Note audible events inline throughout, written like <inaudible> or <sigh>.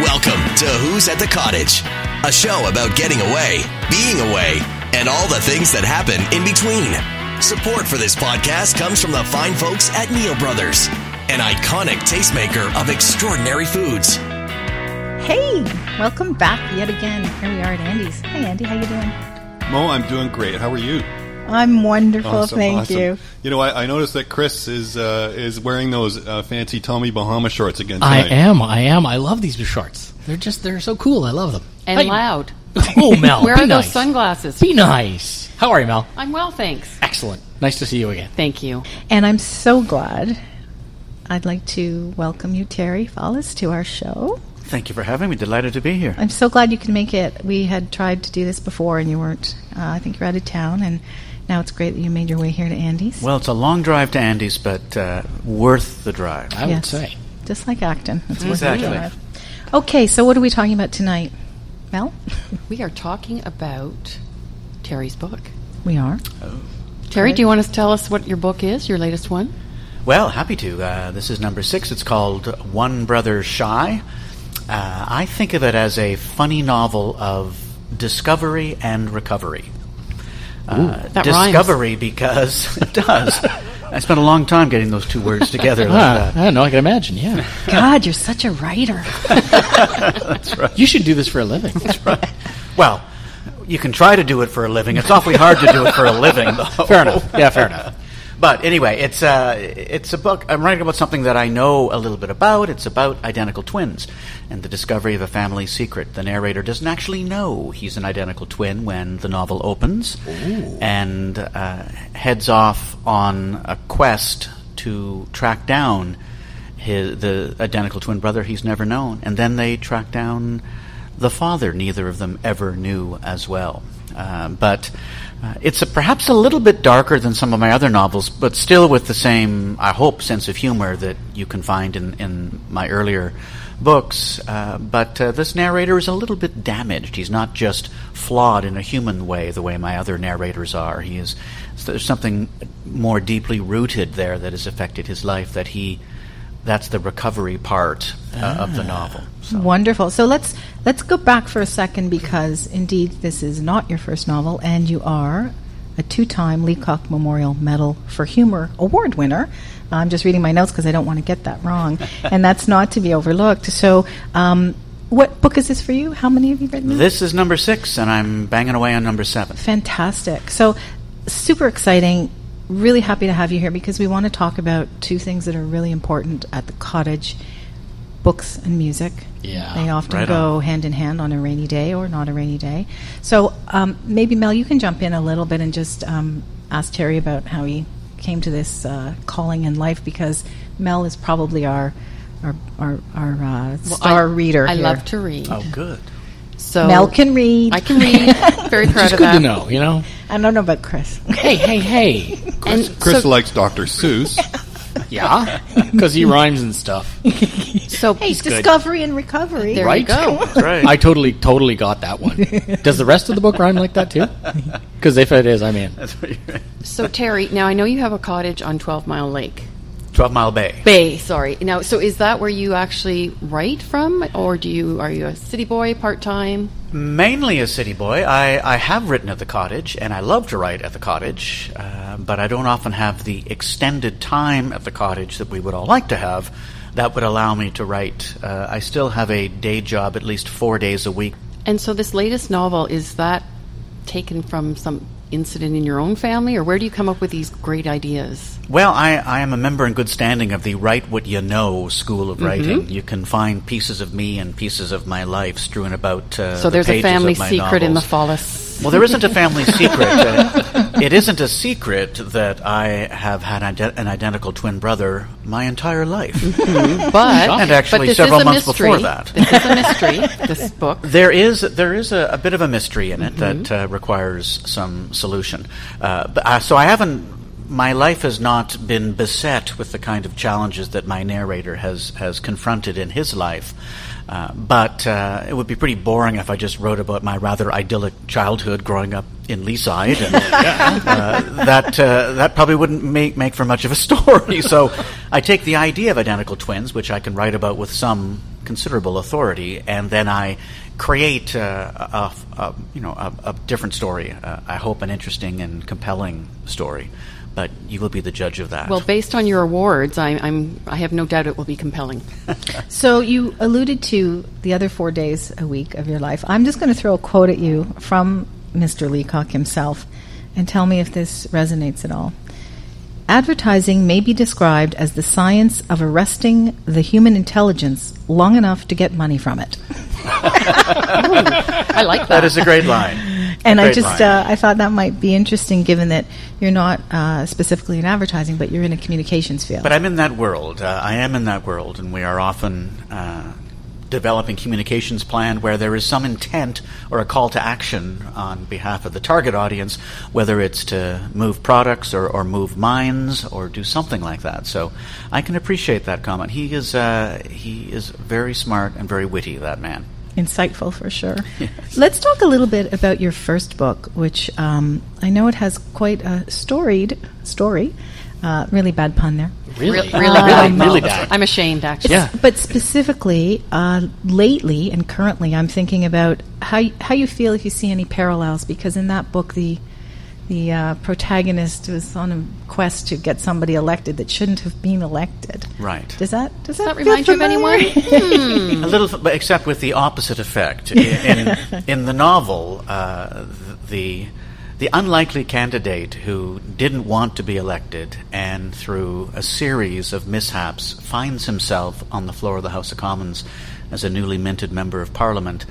Welcome to Who's at the Cottage, a show about getting away, being away, and all the things that happen in between. Support for this podcast comes from the fine folks at Neal Brothers, an iconic tastemaker of extraordinary foods. Hey, welcome back yet again. Here we are at Andy's. Hey, Andy. How you doing? Mo, I'm doing great. How are you? I'm wonderful. Awesome, thank awesome. you. You know, I, I noticed that Chris is uh, is wearing those uh, fancy Tommy Bahama shorts again I am. I am. I love these shorts. They're just they're so cool. I love them. and Hey. loud. <laughs> Oh, Mel. Where be are nice. those sunglasses? Be nice. How are you, Mel? I'm well, thanks. Excellent. Nice to see you again. Thank you. And I'm so glad. I'd like to welcome you, Terry Fallis, to our show. Thank you for having me. Delighted to be here. I'm so glad you can make it. We had tried to do this before, and you weren't. Uh, I think you're out of town, and now it's great that you made your way here to Andy's. Well, it's a long drive to Andy's, but uh, worth the drive. I would Yes. say. just like Acton. It's worth the Exactly. drive. Okay, so what are we talking about tonight, Mel? <laughs> We are talking about Terry's book. we are. Terry, do you want to tell us what your book is, your latest one? Well, happy to. Uh, this is number six. It's called One Brother Shy. Uh, I think of it as a funny novel of discovery and recovery. Uh, that rhymes. discovery because <laughs> it does. I spent a long time getting those two words together. like Ah, that. I don't know. I can imagine. Yeah. God, you're such a writer. <laughs> you should do this for a living. That's right. <laughs> Well, you can try to do it for a living. It's awfully hard to do it for a living, though. Fair enough. Yeah, fair enough. But anyway, it's uh, it's a book. I'm writing about something that I know a little bit about. It's about identical twins and the discovery of a family secret. The narrator doesn't actually know he's an identical twin when the novel opens, and uh, heads off on a quest to track down his the identical twin brother he's never known. And then they track down the father neither of them ever knew as well. Uh, but uh, it's a, perhaps a little bit darker than some of my other novels, but still with the same, I hope, sense of humor that you can find in, in my earlier books. Uh, but uh, this narrator is a little bit damaged. He's not just flawed in a human way the way my other narrators are. He is there's something more deeply rooted there that has affected his life that he that's the recovery part uh, of the novel. So. Wonderful. So let's let's go back for a second because indeed this is not your first novel, and you are a two-time Leacock Memorial Medal for Humor Award winner. I'm just reading my notes because I don't want to get that wrong, <laughs> and that's not to be overlooked. So, um, what book is this for you? How many have you written? This is number six, and I'm banging away on number seven. Fantastic. So, super exciting. Really happy to have you here because we want to talk about two things that are really important at the cottage books and music. Yeah, They often right go on. hand in hand on a rainy day or not a rainy day. So, um, maybe, Mel, you can jump in a little bit and just um, ask Terry about how he came to this uh, calling in life because Mel is probably our. Our, our, our uh, Well, star I, reader. I here. love to read. Oh, good. So Mel can read. I can read. Very proud It's of good that. to know. You know. I don't know about Chris. Hey, hey, hey. And Chris so, likes Dr. Seuss. <laughs> Yeah, because he rhymes and stuff. so Hey, discovery and recovery. there Right? you go. That's right. I totally, totally got that one. Does the rest of the book rhyme like that too? <laughs> Because if it is, I'm in. That's what you're So Terry, now I know you have a cottage on Twelve Mile Lake. Twelve Mile Bay. Bay, sorry. Now, so is that where you actually write from, or do you are you a city boy part time? Mainly a city boy. I, I have written at the cottage, and I love to write at the cottage, uh, but I don't often have the extended time at the cottage that we would all like to have that would allow me to write. Uh, I still have a day job at least four days a week. And so this latest novel is that taken from some incident in your own family, or where do you come up with these great ideas? Well, I, I am a member in good standing of the Write What You Know School of Writing. You can find pieces of me and pieces of my life strewn about. Uh, So the there's a family secret in the novels. Fallis. Well, there isn't a family secret. Uh, it isn't a secret that I have had ide- an identical twin brother my entire life. but And actually but several months mystery. before that. this is a mystery. This <laughs> book. There is there is a, a bit of a mystery in it that uh, requires some solution. Uh, but, uh, so I haven't. My life has not been beset with the kind of challenges that my narrator has has confronted in his life. Uh, but uh, it would be pretty boring if I just wrote about my rather idyllic childhood growing up in Leaside, and <laughs> uh, that uh, that probably wouldn't make make for much of a story. So I take the idea of identical twins, which I can write about with some considerable authority, and then I create uh, a, a, you know a, a different story. Uh, I hope an interesting and compelling story. But you will be the judge of that. Well, based on your awards, I, I'm I have no doubt it will be compelling. <laughs> So you alluded to the other four days a week of your life. I'm just going to throw a quote at you from Mr. Leacock himself and tell me if this resonates at all. Advertising may be described as the science of arresting the human intelligence long enough to get money from it. <laughs> I like that. that is a great line. And I just uh, I thought that might be interesting, given that you're not uh, specifically in advertising, but you're in a communications field. But I'm in that world. Uh, I am in that world, and we are often uh, developing communications plan where there is some intent or a call to action on behalf of the target audience, whether it's to move products or, or move minds or do something like that. So I can appreciate that comment. He is uh, he is very smart and very witty. That man. Insightful for sure. <laughs> Let's talk a little bit about your first book, which um, I know it has quite a storied story. Uh, really bad pun there. Really, Re- really Um, bad. really bad. I'm ashamed, actually. Yeah. But specifically, uh, lately and currently, I'm thinking about how y- how you feel if you see any parallels, because in that book, the the uh, protagonist was on a quest to get somebody elected that shouldn't have been elected. Right. Does that does, Does that feel remind you of familiar? anyone? <laughs> A little, but except with the opposite effect. <laughs> In, in, in the novel, uh, the the unlikely candidate who didn't want to be elected and through a series of mishaps finds himself on the floor of the House of Commons as a newly minted member of Parliament.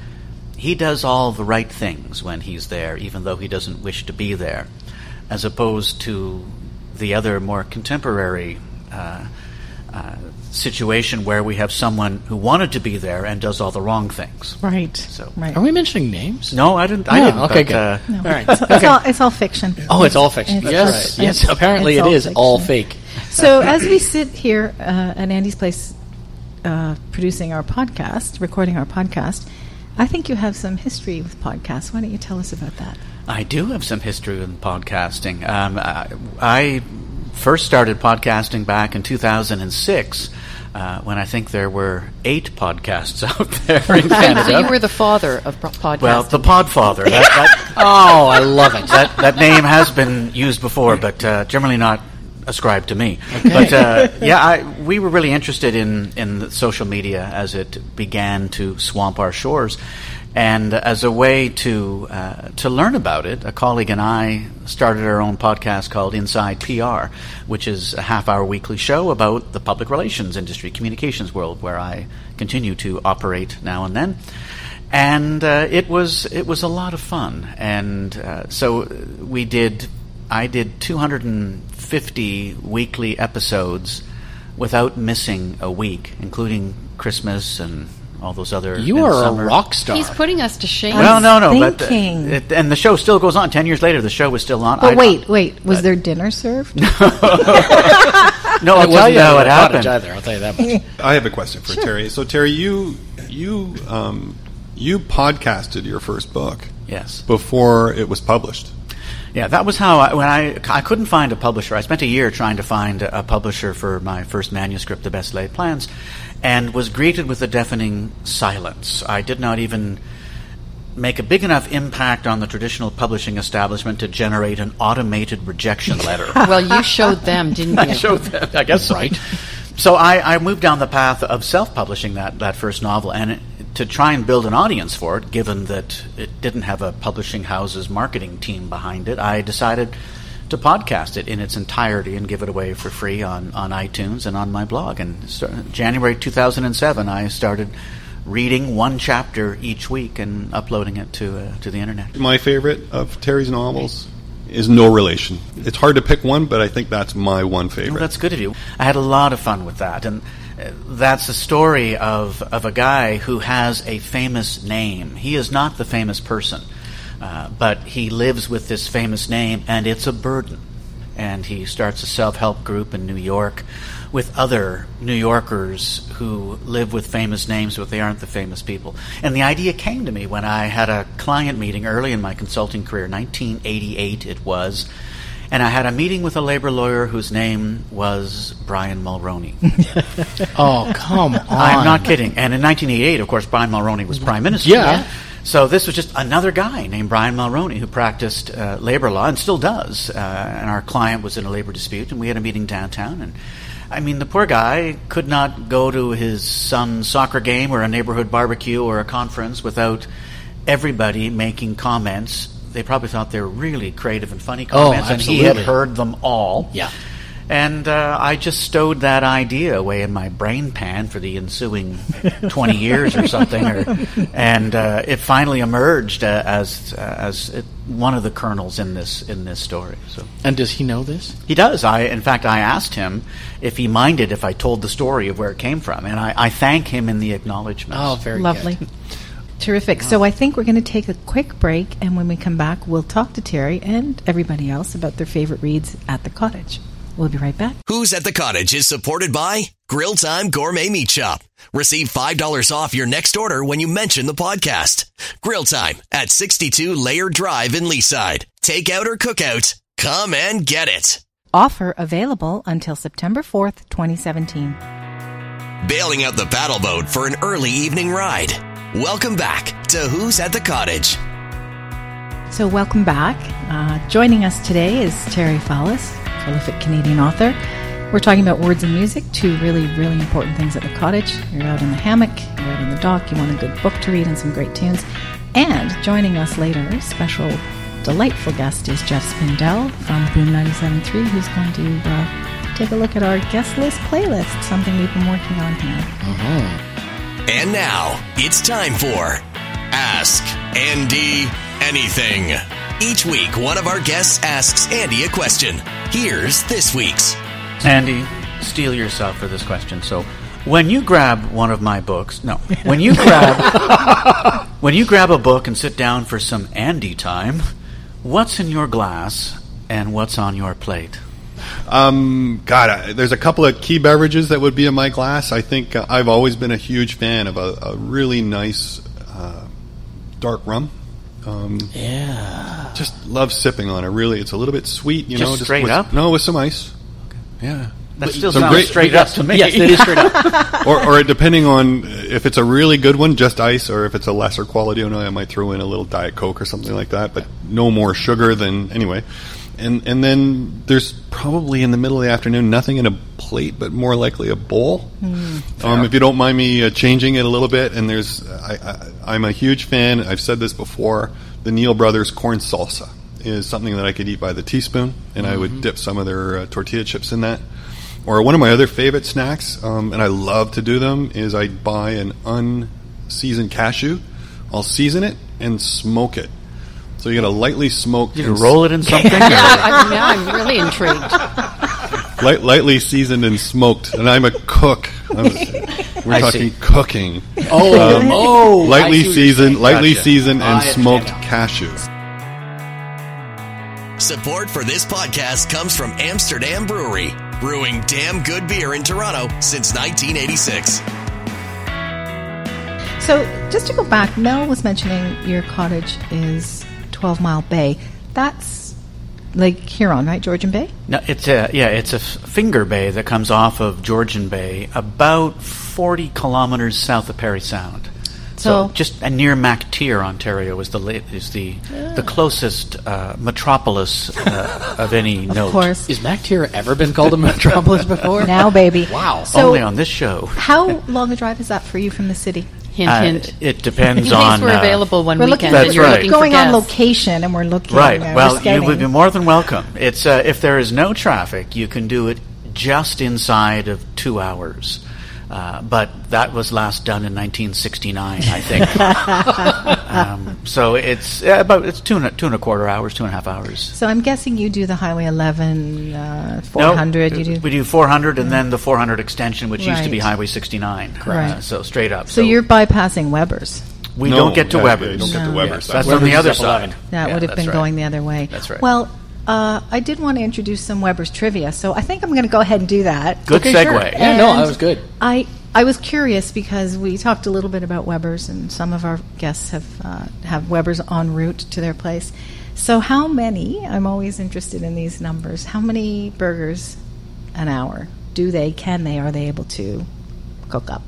He does all the right things when he's there, even though he doesn't wish to be there, as opposed to the other more contemporary uh, uh, situation where we have someone who wanted to be there and does all the wrong things. Right. So- right. Are we mentioning names? No, I didn't. I Oh, didn't. okay, but, good. uh, No. All right. It's, it's all, it's all fiction. Oh, it's all fiction. It's yes, all- yes. it's- Apparently, it's it all is all fake. So as we sit here uh, at Andy's place, uh, producing our podcast, recording our podcast, I think you have some history with podcasts. Why don't you tell us about that? I do have some history in podcasting. Um, I, I first started podcasting back in 2006 uh, when I think there were eight podcasts <laughs> out there in <laughs> Canada. so you were the father of pro- podcasting. well, the Podfather. That, that, <laughs> Oh, I love it. that, that name has been used before, but uh, generally not ascribed to me. But uh, yeah, I, we were really interested in in the social media as it began to swamp our shores, and as a way to uh, to learn about it, a colleague and I started our own podcast called Inside PR, which is a half hour weekly show about the public relations industry, communications world, where I continue to operate now and then and uh, it was it was a lot of fun. And uh, so we did. I did 250 weekly episodes without missing a week, including Christmas and all those other. You are summer. a rock star. He's putting us to shame. Well, no, no, but uh, thinking. it, and the show still goes on. Ten years later, the show was still on. But I- wait, wait, was there dinner served? <laughs> No, it I'll tell you how it happened. either. I'll tell you that much. <laughs> I have a question for Terry. So Terry, you you um, you podcasted your first book Yes. before it was published. Yeah, that was how I, when I I couldn't find a publisher. I spent a year trying to find a, publisher for my first manuscript, The Best Laid Plans, and was greeted with a deafening silence. I did not even make a big enough impact on the traditional publishing establishment to generate an automated rejection <laughs> letter. Well, you showed them, <laughs> didn't you? I showed them. I guess. Right. So I, I moved down the path of self-publishing that, that first novel, and it, to try and build an audience for it, given that it didn't have a publishing house's marketing team behind it, I decided to podcast it in its entirety and give it away for free on, on iTunes and on my blog. And so, January 2007, I started reading one chapter each week and uploading it to uh, to the internet. My favorite of Terry's novels is No Relation. It's hard to pick one, but I think that's my one favorite. Well, that's good of you. I had a lot of fun with that, and that's the story of of a guy who has a famous name. He is not the famous person, uh, but he lives with this famous name, and it's a burden. And he starts a self help group in New York with other New Yorkers who live with famous names, but they aren't the famous people. And the idea came to me when I had a client meeting early in my consulting career, 1988 it was, And I had a meeting with a labor lawyer whose name was Brian Mulroney. <laughs> Oh, come on. I'm not kidding. And in 1988, of course, Brian Mulroney was prime minister. Yeah. So this was just another guy named Brian Mulroney who practiced uh, labor law and still does. Uh, and our client was in a labor dispute, and we had a meeting downtown. And I mean, the poor guy could not go to his son's soccer game or a neighborhood barbecue or a conference without everybody making comments. They probably thought they were really creative and funny Oh, comments, and he had heard them all. Yeah. And uh, I just stowed that idea away in my brain pan for the ensuing <laughs> 20 years or something. Or, <laughs> and uh, it finally emerged uh, as, uh, as it, one of the kernels in this, in this story. So And does he know this? he does. I, in fact, I asked him if he minded if I told the story of where it came from. And I, I thank him in the acknowledgments. Oh, very Lovely. good. Terrific. So I think we're going to take a quick break, and when we come back, we'll talk to Terry and everybody else about their favorite reads at the cottage. We'll be right back. Who's at the Cottage is supported by Grill Time Gourmet Meat Shop. Receive $5 off your next order when you mention the podcast. Grill Time at 62 Laird Drive in Leaside. Takeout or cookout, come and get it. Offer available until September 4th, 2017. Bailing out the paddle boat for an early evening ride. Welcome back to Who's at the Cottage. So, welcome back. Uh, joining us today is Terry Fallis, prolific Canadian author. We're talking about words and music, two really, really important things at the cottage. You're out in the hammock, you're out in the dock, you want a good book to read and some great tunes. And joining us later, special, delightful guest is Jeff Spindell from Boom 97.3, who's going to uh, take a look at our guest list playlist, something we've been working on here. And now it's time for Ask Andy Anything. Each week, one of our guests asks Andy a question. Here's this week's. Andy, steel yourself for this question. So, when you grab one of my books, no, when you grab <laughs> when you grab a book and sit down for some Andy time, what's in your glass and what's on your plate? Um, God, I, there's a couple of key beverages that would be in my glass. I think uh, I've always been a huge fan of a, a really nice uh, dark rum. Um, Yeah. just love sipping on it. Really, it's a little bit sweet, you Just know. straight with, up? No, with some ice. Yeah. That still sounds great- straight up to me. Yes, it is straight up. <laughs> or, or depending on if it's a really good one, just ice, or if it's a lesser quality one, I might throw in a little Diet Coke or something like that, but no more sugar than anyway. And and then there's probably in the middle of the afternoon nothing in a plate, but more likely a bowl. Um, if you don't mind me uh, changing it a little bit, and there's I, I, I'm a huge fan. I've said this before. The Neal Brothers corn salsa is something that I could eat by the teaspoon, and I would dip some of their uh, tortilla chips in that. Or one of my other favorite snacks, um, and I love to do them, is I buy an unseasoned cashew. I'll season it and smoke it. So you get a lightly smoked, You and roll it in something? <laughs> yeah, I'm, yeah, I'm really intrigued. light, lightly seasoned and smoked. And I'm a cook. I'm, <laughs> we're I talking see. cooking. Oh, um, oh. Lightly see what you're seasoned, lightly Gotcha. seasoned and I smoked cashews. Support for this podcast comes from Amsterdam Brewery, brewing damn good beer in Toronto since 1986. So, just to go back, Mel was mentioning your cottage is 12 Mile Bay. That's Lake Huron, right? Georgian Bay? No, it's a yeah, it's a f- finger bay that comes off of Georgian Bay, about forty kilometers south of Parry Sound. So, So- just uh, near MacTier, Ontario, is the la- is the the closest uh, metropolis uh, of any <laughs> note. Of course. Is MacTier ever been called a metropolis before? <laughs> Now, baby. Wow. So, Only on this show. how <laughs> long a drive is that for you from the city? Hint, Uh, hint. it depends In case on. we're uh, available one We're weekend looking, That's and you're right. going on location, and we're looking. Right. uh, we're well, you scouting. would be more than welcome. It's uh, if there is no traffic, you can do it just inside of two hours. Uh, but that was last done in 1969, I think. <laughs> um, so it's uh, about it's two and, a, two and a quarter hours, two and a half hours. So I'm guessing you do the Highway 11, uh, No, 400. you do. We do 400 and then the 400 extension, which used to be Highway 69. Correct. Uh, so straight up. so you're bypassing Weber's. we No, don't get to yeah, Weber's. yeah, don't get to No. Weber's. That's That's on the other is up 11. side. That Yeah, would have been right. going the other way. That's right. Well, uh, I did want to introduce some Weber's trivia, so I think I'm going to go ahead and do that. Good Okay, segue. sure. Yeah, no, that was good. I I was curious because we talked a little bit about Weber's, and some of our guests have uh, have Weber's en route to their place. So, how many? I'm always interested in these numbers. How many burgers an hour do they, can they, are they able to cook up?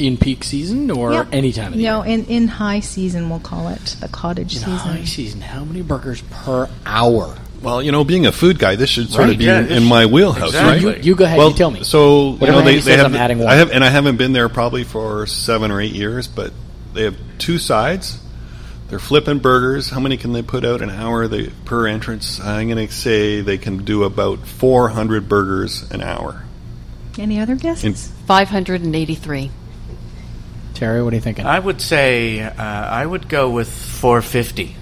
In peak season or Yep. any time of the You know, year? in, in high season, we'll call it the cottage In season. high season, how many burgers per hour? Well, you know, being a food guy, this should sort Right, of be yeah, in, in my wheelhouse, exactly. right? You, you go ahead. well, you tell me. So you Whatever know, they, they have. I'm adding one. I have, and I haven't been there probably for seven or eight years, but they have two sides. They're flipping burgers. How many can they put out an hour they, per entrance? I'm going to say they can do about 400 burgers an hour. Any other guesses? In- 583. Terry, what are you thinking? I would say uh, I would go with 450.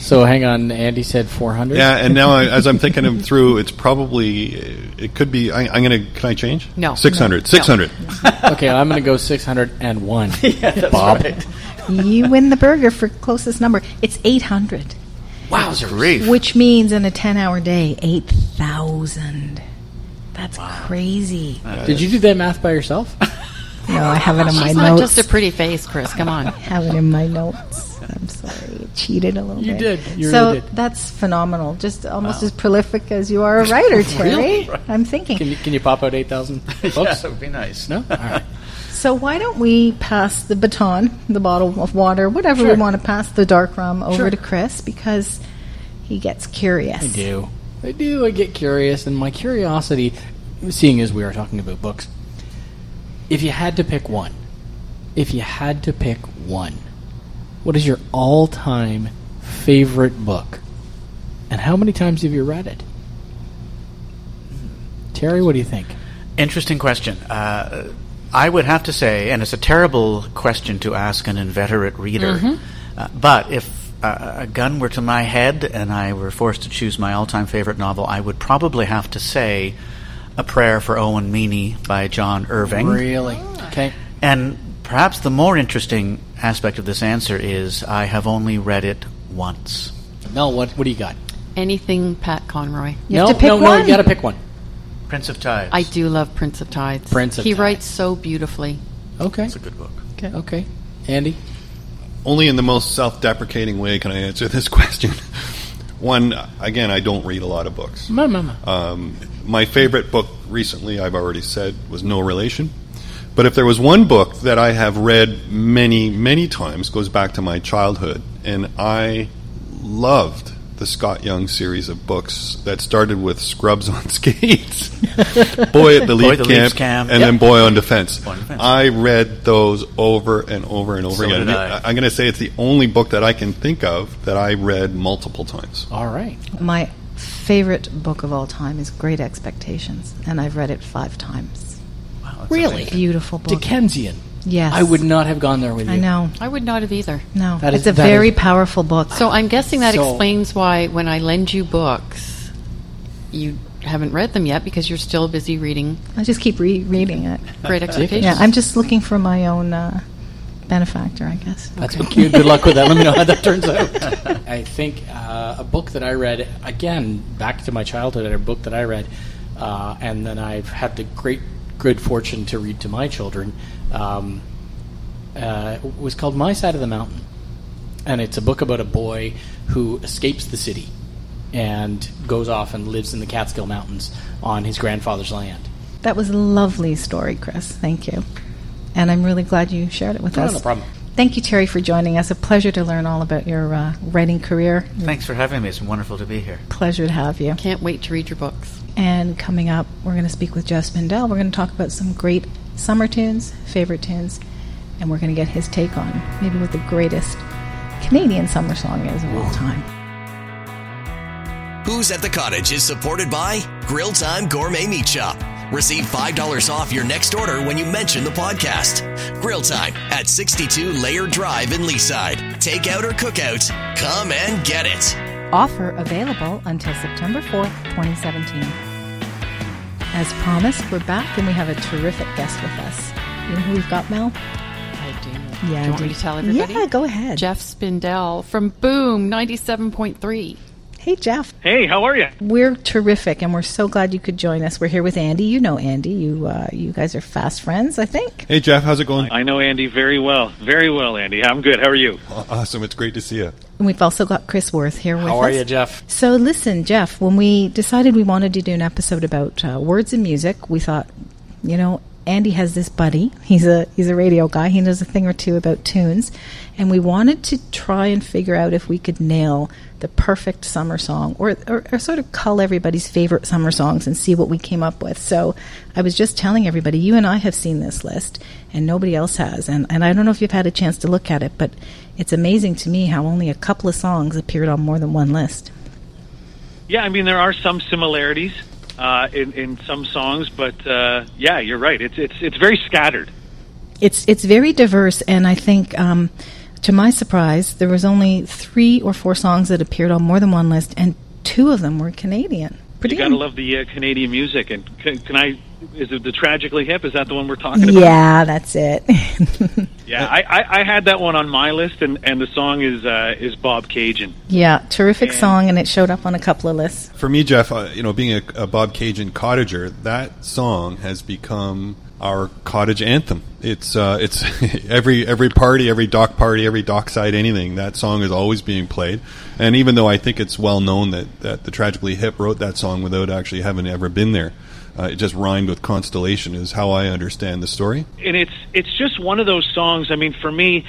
so hang on. Andy said 400. Yeah, and now I, as I'm thinking them through, it's probably it could be. I, I'm going to. Can I change? No. 600. 600. <laughs> Okay, I'm going to go 601. <laughs> Yeah, that's Bob. right. you win the burger for closest number. It's 800, Wowzers. Grief. which means in a 10 hour day, 8,000. That's crazy. Did you do that math by yourself? No, I have it in my She's not notes. just a pretty face, Chris. Come on. have it in my notes. I'm sorry, cheated a little You bit. did. You so really did. that's phenomenal. Just almost as prolific as you are a writer, <laughs> Terry. Really? I'm thinking. Can you, can you pop out 8,000 <laughs> books? Yeah, that would be nice. No? All right. So why don't we pass the baton, the bottle of water, whatever Sure. we want to pass the dark rum over Sure. to Chris because he gets curious. I do. I do. I get curious, and my curiosity, seeing as we are talking about books, if you had to pick one, if you had to pick one, what is your all-time favorite book, and how many times have you read it? Terry, what do you think? Interesting question. Uh, I would have to say, and it's a terrible question to ask an inveterate reader, uh, but if uh, a gun were to my head and I were forced to choose my all-time favorite novel, I would probably have to say A Prayer for Owen Meany by John Irving. Really? Okay. And perhaps the more interesting aspect of this answer is I have only read it once. Mel, what what do you got? Anything Pat Conroy. You no, have to pick no, no. one. You got to pick one. Prince of Tides. I do love Prince of Tides. Prince of he Tides. writes so beautifully. Okay. It's a good book. Okay. Okay. Andy. Only in the most self-deprecating way can I answer this <laughs> question. One, again, I don't read a lot of books. Mama. mama. Um, my favorite book recently, I've already said, was No Relation. But if there was one book that I have read many, many times, goes back to my childhood, and I loved the Scott Young series of books that started with Scrubs on <laughs> Skates, Boy at the Boy Leaf Camp, Leafs Camp. and Yep. then Boy on Defense. Boy on Defense. I read those over and over and over So again. did I. I'm going to say it's the only book that I can think of that I read multiple times. All right. My favorite book of all time is Great Expectations, and I've read it five times. Wow, that's Really? amazing. Beautiful book. Dickensian. Yes. I would not have gone there with you. I know. I would not have either. No, That it's is- a that very is- powerful book. So I'm guessing that So- explains why when I lend you books, you haven't read them yet because you're still busy reading I just keep re-reading it. Great Expectations. Yeah, I'm just looking for my own uh, benefactor, I guess. That's okay. Good luck with that. Let me know how that turns out. <laughs> I think uh, a book that I read again back to my childhood. A book that I read, uh, and then I've had the great good fortune to read to my children. Um, uh, was called My Side of the Mountain, and it's a book about a boy who escapes the city and goes off and lives in the Catskill Mountains on his grandfather's land. That was a lovely story, Chris. Thank you. And I'm really glad you shared it with No, us. no problem. Thank you, Terry, for joining us. A pleasure to learn all about your uh, writing career. Thanks for having me. It's wonderful to be here. Pleasure to have you. Can't wait to read your books. And coming up, we're going to speak with Jeff Spindell. We're going to talk about some great summer tunes, favorite tunes, and we're going to get his take on maybe what the greatest Canadian summer song is of all time. Who's at the Cottage is supported by Grill Time Gourmet Meat Shop. Receive $5 off your next order when you mention the podcast. Grill Time at 62 Laird Drive in Leaside. Takeout or cookout, come and get it. Offer available until September 4th, 2017. As promised, we're back and we have a terrific guest with us. You know who we've got, Mel? I do. Yeah, do you I want do. me to tell everybody? Yeah, go ahead. Jeff Spindell from Boom 97.3. Hey, Jeff. Hey, how are you? We're terrific, and we're so glad you could join us. We're here with Andy. You know Andy. You uh, you guys are fast friends, I think. Hey, Jeff, how's it going? I know Andy very well. Very well, Andy. I'm good. How are you? Awesome. It's great to see you. And we've also got Chris Worth here with How us. are you, Jeff? So, listen, Jeff, when we decided we wanted to do an episode about uh, words and music, we thought, you know, Andy has this buddy. He's a he's a radio guy. He knows a thing or two about tunes, and we wanted to try and figure out if we could nail the perfect summer song, or, or or sort of cull everybody's favorite summer songs and see what we came up with. So, I was just telling everybody, you and I have seen this list, and nobody else has. And and I don't know if you've had a chance to look at it, but it's amazing to me how only a couple of songs appeared on more than one list. Yeah, I mean there are some similarities uh, in in some songs, but uh, yeah, you're right. It's it's it's very scattered. It's it's very diverse, and I think, um, to my surprise, there was only three or four songs that appeared on more than one list, and two of them were Canadian. Pretty you gotta love the uh, Canadian music, and can, can I? Is it the tragically hip? Is that the one we're talking about? yeah, that's it. <laughs> Yeah, I, I, I had that one on my list, and, and the song is uh, is Bobcaygeon. yeah, terrific And- song, and it showed up on a couple of lists. For me, Jeff, uh, you know, being a, a Bobcaygeon cottager, that song has become our cottage anthem. It's uh, it's <laughs> every every party, every dock party, every dockside anything. That song is always being played. And even though I think it's well known that that the Tragically Hip wrote that song without actually having ever been there, uh, it just rhymed with constellation. Is how I understand the story. and it's it's just one of those songs. I mean, for me,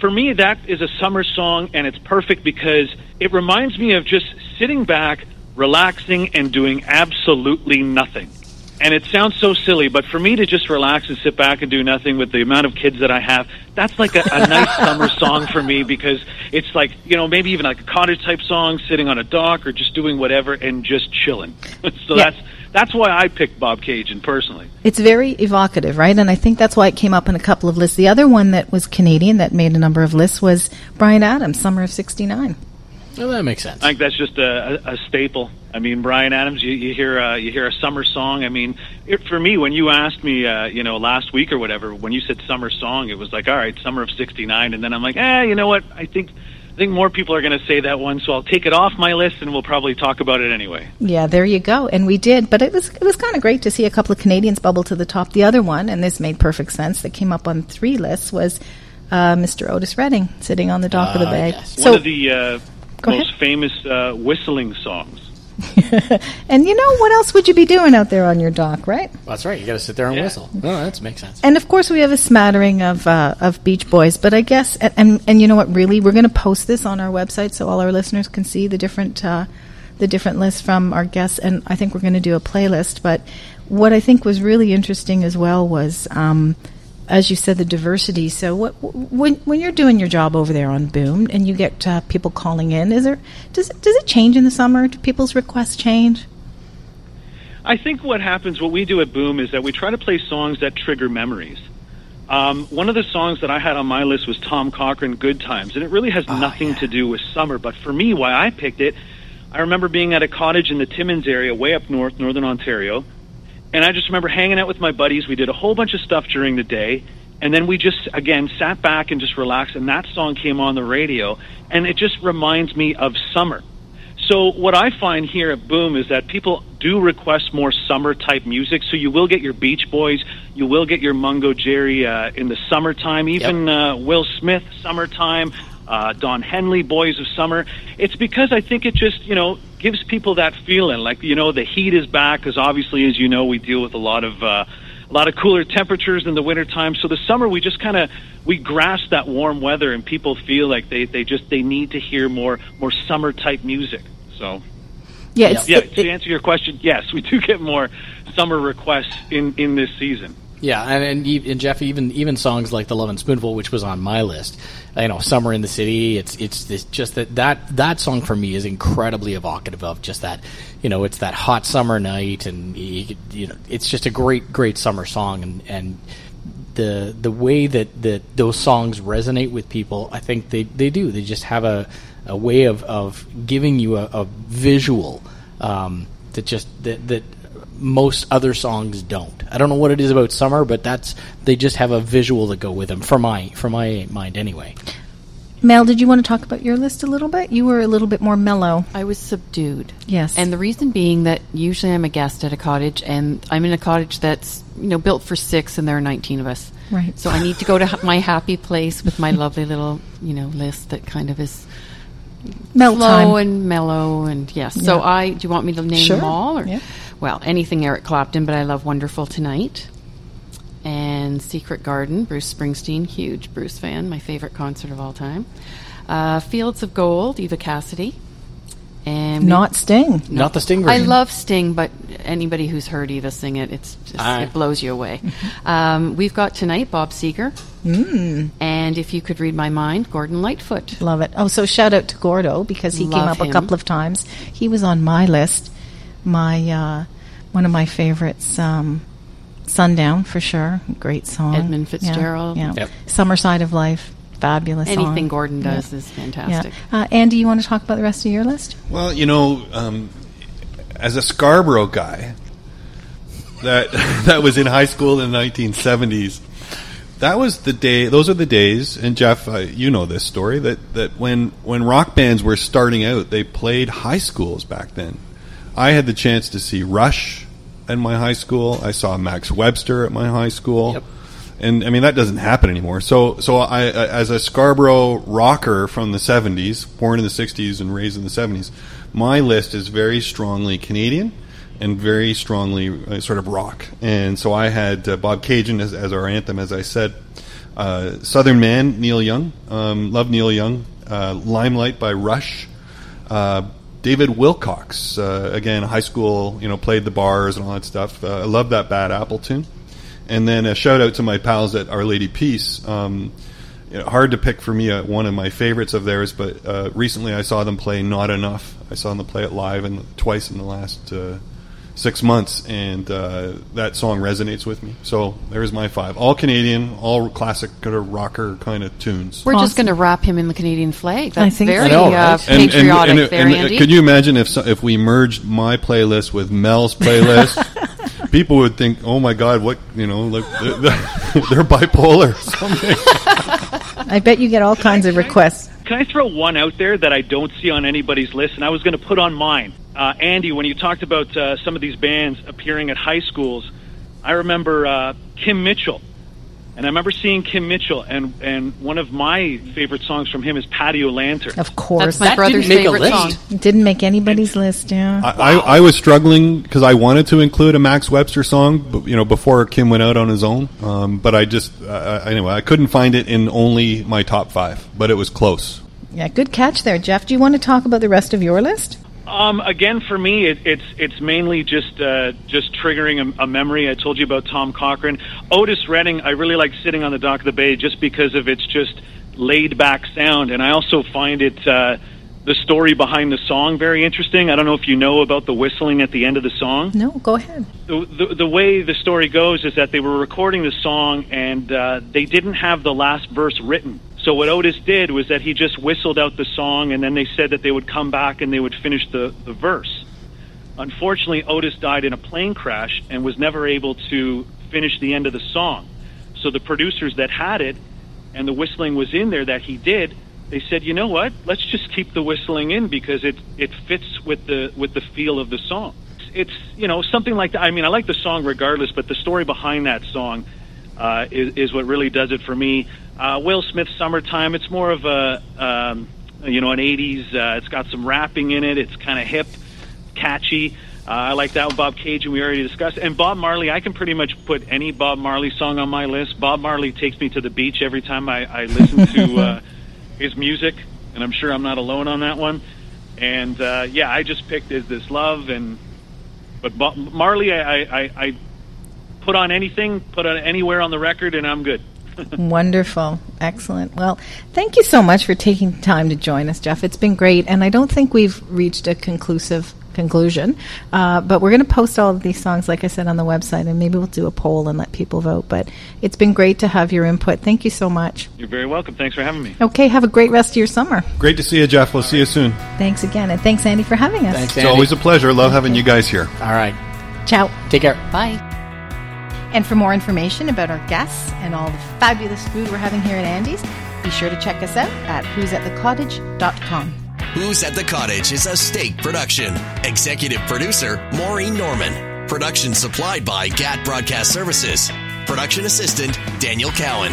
for me, that is a summer song, and it's perfect because it reminds me of just sitting back, relaxing, and doing absolutely nothing. And it sounds so silly, but for me to just relax and sit back and do nothing with the amount of kids that I have, that's like a, a nice <laughs> summer song for me because it's like, you know, maybe even like a cottage type song, sitting on a dock or just doing whatever and just chilling. <laughs> so Yeah. that's that's why I picked Bobcaygeon personally. It's very evocative, right? And I think that's why it came up in a couple of lists. The other one that was Canadian that made a number of lists was Bryan Adams, Summer of '69. Well, that makes sense. I think that's just a, a, a staple. I mean, Bryan Adams. You, you hear uh, you hear a summer song. I mean, it, for me, when you asked me, uh, you know, last week or whatever, when you said summer song, it was like, all right, summer of '69, and then I'm like, eh, you know what? I think I think more people are going to say that one, so I'll take it off my list, and we'll probably talk about it anyway. Yeah, there you go. And we did, but it was it was kind of great to see a couple of Canadians bubble to the top. The other one, and this made perfect sense, that came up on three lists was uh, Mr. Otis Redding sitting on the dock of the Ah, bay. yes. So, one of the uh, most ahead. famous uh, whistling songs. <laughs> and you know what else would you be doing out there on your dock, right? That's right. You got to sit there and Yeah. whistle. Oh, that makes sense. And of course, we have a smattering of uh, of Beach Boys. But I guess, and and, and you know what? Really, we're going to post this on our website so all our listeners can see the different uh, the different lists from our guests. And I think we're going to do a playlist. But what I think was really interesting as well was, um, as you said, the diversity. So what when when you're doing your job over there on Boom and you get uh, people calling in, is there does it, does it change in the summer? Do people's requests change? I think what happens, what we do at Boom, is that we try to play songs that trigger memories. Um, one of the songs that I had on my list was Tom Cochrane, "Good Times," and it really has nothing to do with summer. But for me, why I picked it, I remember being at a cottage in the Timmins area, way up north, northern Ontario, and I just remember hanging out with my buddies. We did a whole bunch of stuff during the day, and then we just again sat back and just relaxed. And that song came on the radio, and it just reminds me of summer. So what I find here at Boom is that people do request more summer type music. So you will get your Beach Boys, you will get your Mungo Jerry uh, in the summertime, even uh, Will Smith summertime, uh, Don Henley Boys of Summer. It's because I think it just you know gives people that feeling like you know the heat is back because obviously as you know we deal with a lot of. Uh, a lot of cooler temperatures in the wintertime. So the summer we just kind of we grasp that warm weather and people feel like they, they just they need to hear more more summer type music. So Yeah, yeah, it- to answer your question, yes, we do get more summer requests in in this season. Yeah, and and, and Jeff, even even songs like "The Lovin' Spoonful," which was on my list, you know, "Summer in the City." It's it's this, just that that that song for me is incredibly evocative of just that, you know, it's that hot summer night, and you, you know, it's just a great great summer song, and and the the way that that those songs resonate with people, I think they they do. They just have a a way of of giving you a, a visual um, that just that that most other songs don't. I don't know what it is about summer, but that's they just have a visual to go with them for my for my mind anyway. Mel, did you want to talk about your list a little bit? You were a little bit more mellow. I was subdued. Yes. And the reason being that usually I'm a guest at a cottage, and I'm in a cottage that's you know built for six, and there are 19 of us. Right. So I need to go to <laughs> my happy place with my lovely little you know list that kind of is Slow time. and mellow and yes. So I do you want me to name Sure. them all or Yeah. well, anything Eric Clapton, but I love Wonderful Tonight. And Secret Garden, Bruce Springsteen, huge Bruce fan, my favorite concert of all time. Uh, Fields of Gold, Eva Cassidy. And Not Sting. Not the Sting version. I love Sting, but anybody who's heard Eva sing it, it's just, Aye. it blows you away. <laughs> um, we've got tonight Bob Seger, Mm. and if you could read my mind, Gordon Lightfoot. Love it. Oh, so shout out to Gordo because he came Love up a couple of times. He was on my list. My uh, one of my favorites, um, Sundown for sure. Great song. Edmund Yeah, Fitzgerald. Yeah. Yep. Summer Side of Life. Fabulous song. Anything Gordon Yeah. does is Yeah. fantastic. Uh, Andy, you want to talk about the rest of your list? Well, you know, um, as a Scarborough guy that <laughs> that was in high school in the 1970s, that was the day. Those are the days, and Jeff, uh, you know this story that that when when rock bands were starting out, they played high schools back then. I had the chance to see Rush at my high school. I saw Max Webster at my high school. Yep. And I mean that doesn't happen anymore. So, so I, I- as a Scarborough rocker from the '70s, born in the '60s and raised in the '70s, my list is very strongly Canadian and very strongly uh, sort of rock. And so I had uh, Bobcaygeon as, as our anthem, as I said. Uh, Southern Man, Neil Young, um, love Neil Young. Uh, Limelight by Rush. Uh, David Wilcox, uh, again, high school, you know, played the bars and all that stuff. I love that Bad Apple tune. And then a shout out to my pals at Our Lady Peace. Um, you know, hard to pick for me uh, one of my favorites of theirs, but uh, recently I saw them play Not Enough. I saw them play it live and twice in the last uh, six months, and uh, that song resonates with me. So there's my five, all Canadian, all classic kind of rocker kind of tunes. We're just going to wrap him in the Canadian flag. That's think so. very I know, uh, right? And- and- patriotic and- there, and, uh, Andy. Could you imagine if so, if we merged my playlist with Mel's playlist? <laughs> people would think, "Oh my God, what you know? Like they're, they're <laughs> bipolar." or something. <laughs> I bet you get all kinds of requests. Can I throw one out there that I don't see on anybody's list, and I was going to put on mine? Uh, Andy, when you talked about uh, some of these bands appearing at high schools, I remember uh, Kim Mitchell, and I remember seeing Kim Mitchell, and and one of my favorite songs from him is Patio Lantern. Of course. That's my That brother's didn't make a favorite list. song. Didn't make anybody's list, yeah. I, I, I was struggling because I wanted to include a Max Webster song, but, you know, before Kim went out on his own. Um, but I just uh, anyway, I couldn't find it in only my top five, but it was close. yeah, good catch there, Jeff. Do you want to talk about the rest of your list? Um, again, for me, it, it's it's mainly just uh, just triggering a, a memory. I told you about Tom Cochrane, Otis Redding. I really like sitting on the dock of the bay just because of its just laid back sound, and I also find it uh, the story behind the song very interesting. I don't know if you know about the whistling at the end of the song. No, go ahead. The, the, the way the story goes is that they were recording the song and uh, they didn't have the last verse written. So what Otis did was that he just whistled out the song, and then they said that they would come back and they would finish the, the verse. Unfortunately, Otis died in a plane crash and was never able to finish the end of the song. So the producers that had it, and the whistling was in there that he did, they said, you know what? Let's just keep the whistling in because it it fits with the with the feel of the song. It's you know something like that. I mean, I like the song regardless, but the story behind that song uh, is, is what really does it for me. Uh, Will Smith's "Summertime." It's more of a um, you know an '80s. Uh, it's got some rapping in it. It's kind of hip, catchy. Uh, I like that. one. Bobcaygeon we already discussed, and Bob Marley. I can pretty much put any Bob Marley song on my list. Bob Marley takes me to the beach every time I, I listen to <laughs> uh, his music, and I'm sure I'm not alone on that one. And uh, yeah, I just picked "Is This Love?" and but Bob, Marley, I, I, I put on anything, put on anywhere on the record, and I'm good. <laughs> Wonderful. Excellent. Well, thank you so much for taking time to join us, Jeff. It's been great, and I don't think we've reached a conclusive conclusion, uh, but we're going to post all of these songs, like I said, on the website, and maybe we'll do a poll and let people vote. But it's been great to have your input. Thank you so much. You're very welcome. Thanks for having me. Okay, have a great rest of your summer. Great to see you, Jeff. We'll see you soon. Thanks again, and thanks, Andy, for having us. Thanks, It's Andy. always a pleasure. Love having you guys here. All right. Ciao. Take care. Bye. And for more information about our guests and all the fabulous food we're having here at Andy's, be sure to check us out at who'satthecottage.com. Who's at the Cottage is a steak production. Executive producer Maureen Norman. Production supplied by GAT Broadcast Services. Production assistant Daniel Cowan.